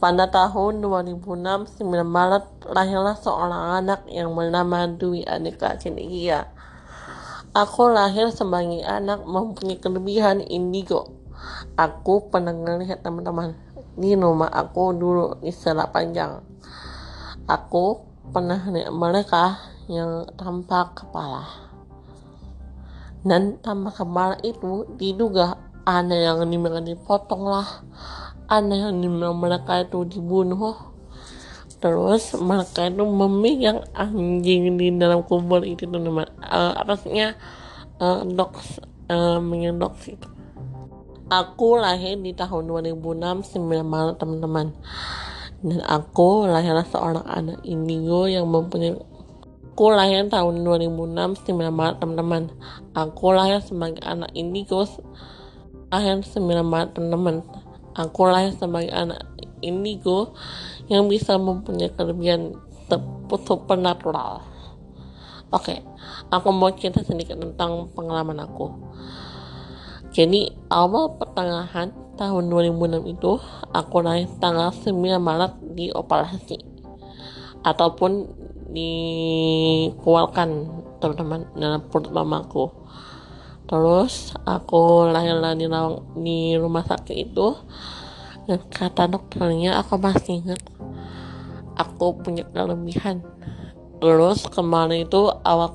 Pada tahun 2006, 9 Maret, lahirlah seorang anak yang bernama Dwi Cendekia. Aku lahir sebagai anak mempunyai kelebihan indigo. Aku pernah melihat teman-teman di rumah aku dulu di selat panjang. Aku pernah lihat mereka yang tanpa kepala. Dan tanpa kepala itu diduga ada yang dibilang dipotong lah dibilang mereka itu dibunuh. Terus mereka itu memegang anjing di dalam kubur itu teman-teman uh, sih uh, dogs uh, dogs itu. Aku lahir di tahun 2006 9 Maret teman-teman. Dan aku lahirlah seorang anak indigo yang mempunyai aku lahir tahun 2006 9 Maret teman-teman. Aku lahir sebagai anak indigo lahir 9 Maret teman-teman Aku lahir sebagai anak indigo yang bisa mempunyai kelebihan supernatural. Oke, okay, aku mau cerita sedikit tentang pengalaman aku. Jadi awal pertengahan tahun 2006 itu aku lahir tanggal 9 Maret di operasi ataupun dikeluarkan teman-teman dalam perut mamaku terus aku lahir di, di rumah sakit itu dan kata dokternya aku masih ingat aku punya kelebihan. Terus kemarin itu awal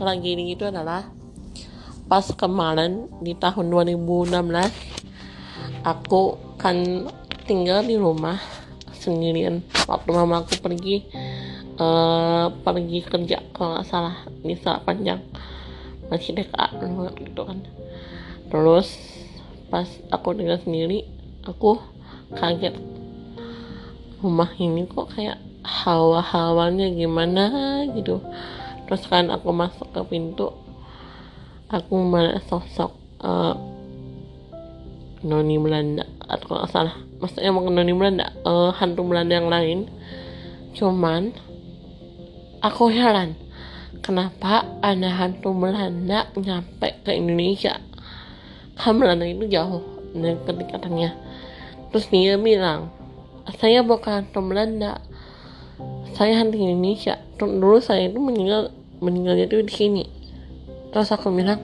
lagi ini itu adalah pas kemarin di tahun 2016 aku kan tinggal di rumah sendirian. Waktu mama aku pergi uh, pergi kerja kalau nggak salah di saat panjang masih dekat banget gitu kan. Terus pas aku tinggal sendiri aku kaget. Rumah ini kok kayak hawa-hawanya gimana gitu. Terus kan aku masuk ke pintu aku melihat sosok uh, noni Belanda atau kalau salah. Maksudnya mau noni Belanda uh, hantu Belanda yang lain. Cuman aku heran kenapa ada hantu Belanda nyampe ke Indonesia? Kan Belanda itu jauh dari kedekatannya terus dia bilang saya bukan hantu Belanda. Saya hantu Indonesia. Terus dulu saya itu meninggal meninggalnya itu di sini. Terus aku bilang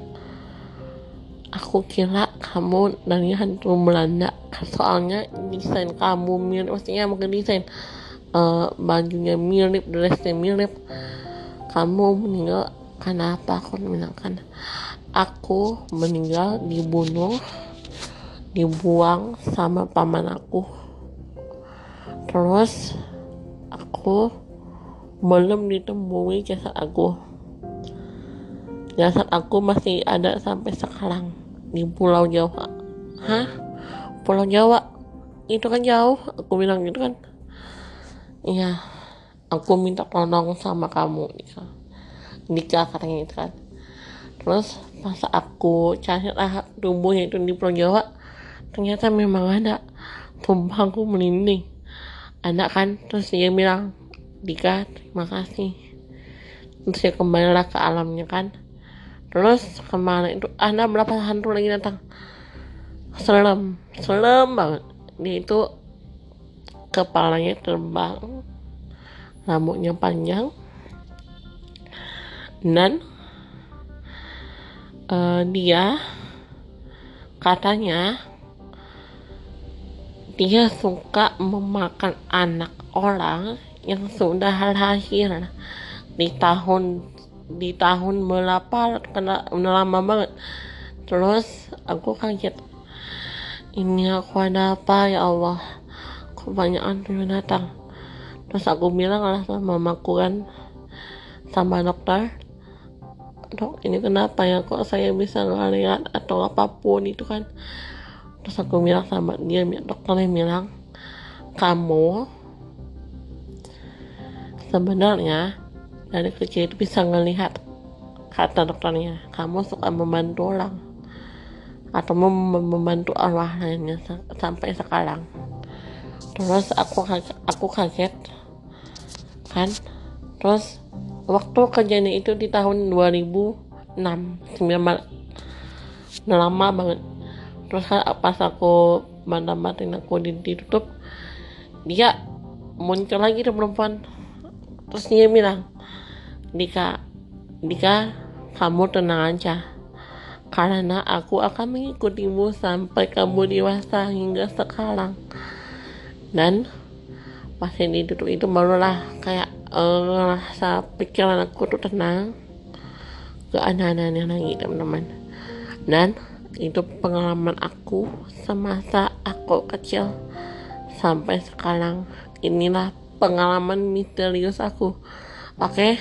aku kira kamu dari hantu Belanda. Soalnya desain kamu mirip maksudnya mungkin desain uh, bajunya mirip dressnya mirip kamu meninggal karena apa? Aku bilang aku meninggal dibunuh dibuang sama paman aku. Terus aku belum ditemui jasad aku. Jasad aku masih ada sampai sekarang di pulau Jawa. Hah? Pulau Jawa? Itu kan jauh? Aku bilang gitu kan. Iya aku minta tolong sama kamu gitu. nikah katanya itu kan. Terus pas aku cari lah tubuhnya itu di Pulau Jawa ternyata memang ada. Tumpangku merinding. Ada kan? Terus dia bilang Dika terima kasih. Terus dia kembalilah ke alamnya kan. Terus kemarin itu ada berapa hantu lagi datang? Serem. Serem banget. Dia itu kepalanya terbang rambutnya panjang. Dan uh, dia katanya dia suka memakan anak orang yang sudah lahir di tahun di tahun berapa kena lama banget. Terus aku kaget. Ini aku ada apa ya Allah? Kebanyakan binatang terus aku bilang lah sama mamaku kan sama dokter dok ini kenapa ya? Kok saya bisa ngeliat atau apa pun? Itu kan. Terus aku bilang sama dia dokternya bilang kamu sebenarnya dari kecil itu bisa ngelihat kata dokternya kamu suka membantu orang atau membantu arwah lainnya sampai sekarang. Terus aku aku kaget kan? Terus waktu kerjanya itu di tahun 2006 9 lama banget. Terus kan pas aku mandatin aku ditutup dia muncul lagi tuh perempuan. Terus dia bilang Dika Dika kamu tenang aja. Karena aku akan mengikutimu sampai kamu dewasa hingga sekarang. Dan pas ini duduk itu barulah kayak uh, pikiran aku tuh tenang. Ke aneh-aneh lagi teman-teman. Dan itu pengalaman aku semasa aku kecil sampai sekarang. Inilah pengalaman misterius aku. Oke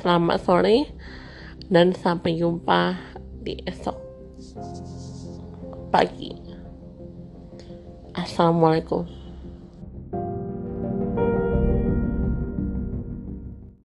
selamat sore dan sampai jumpa di esok pagi. Assalamualaikum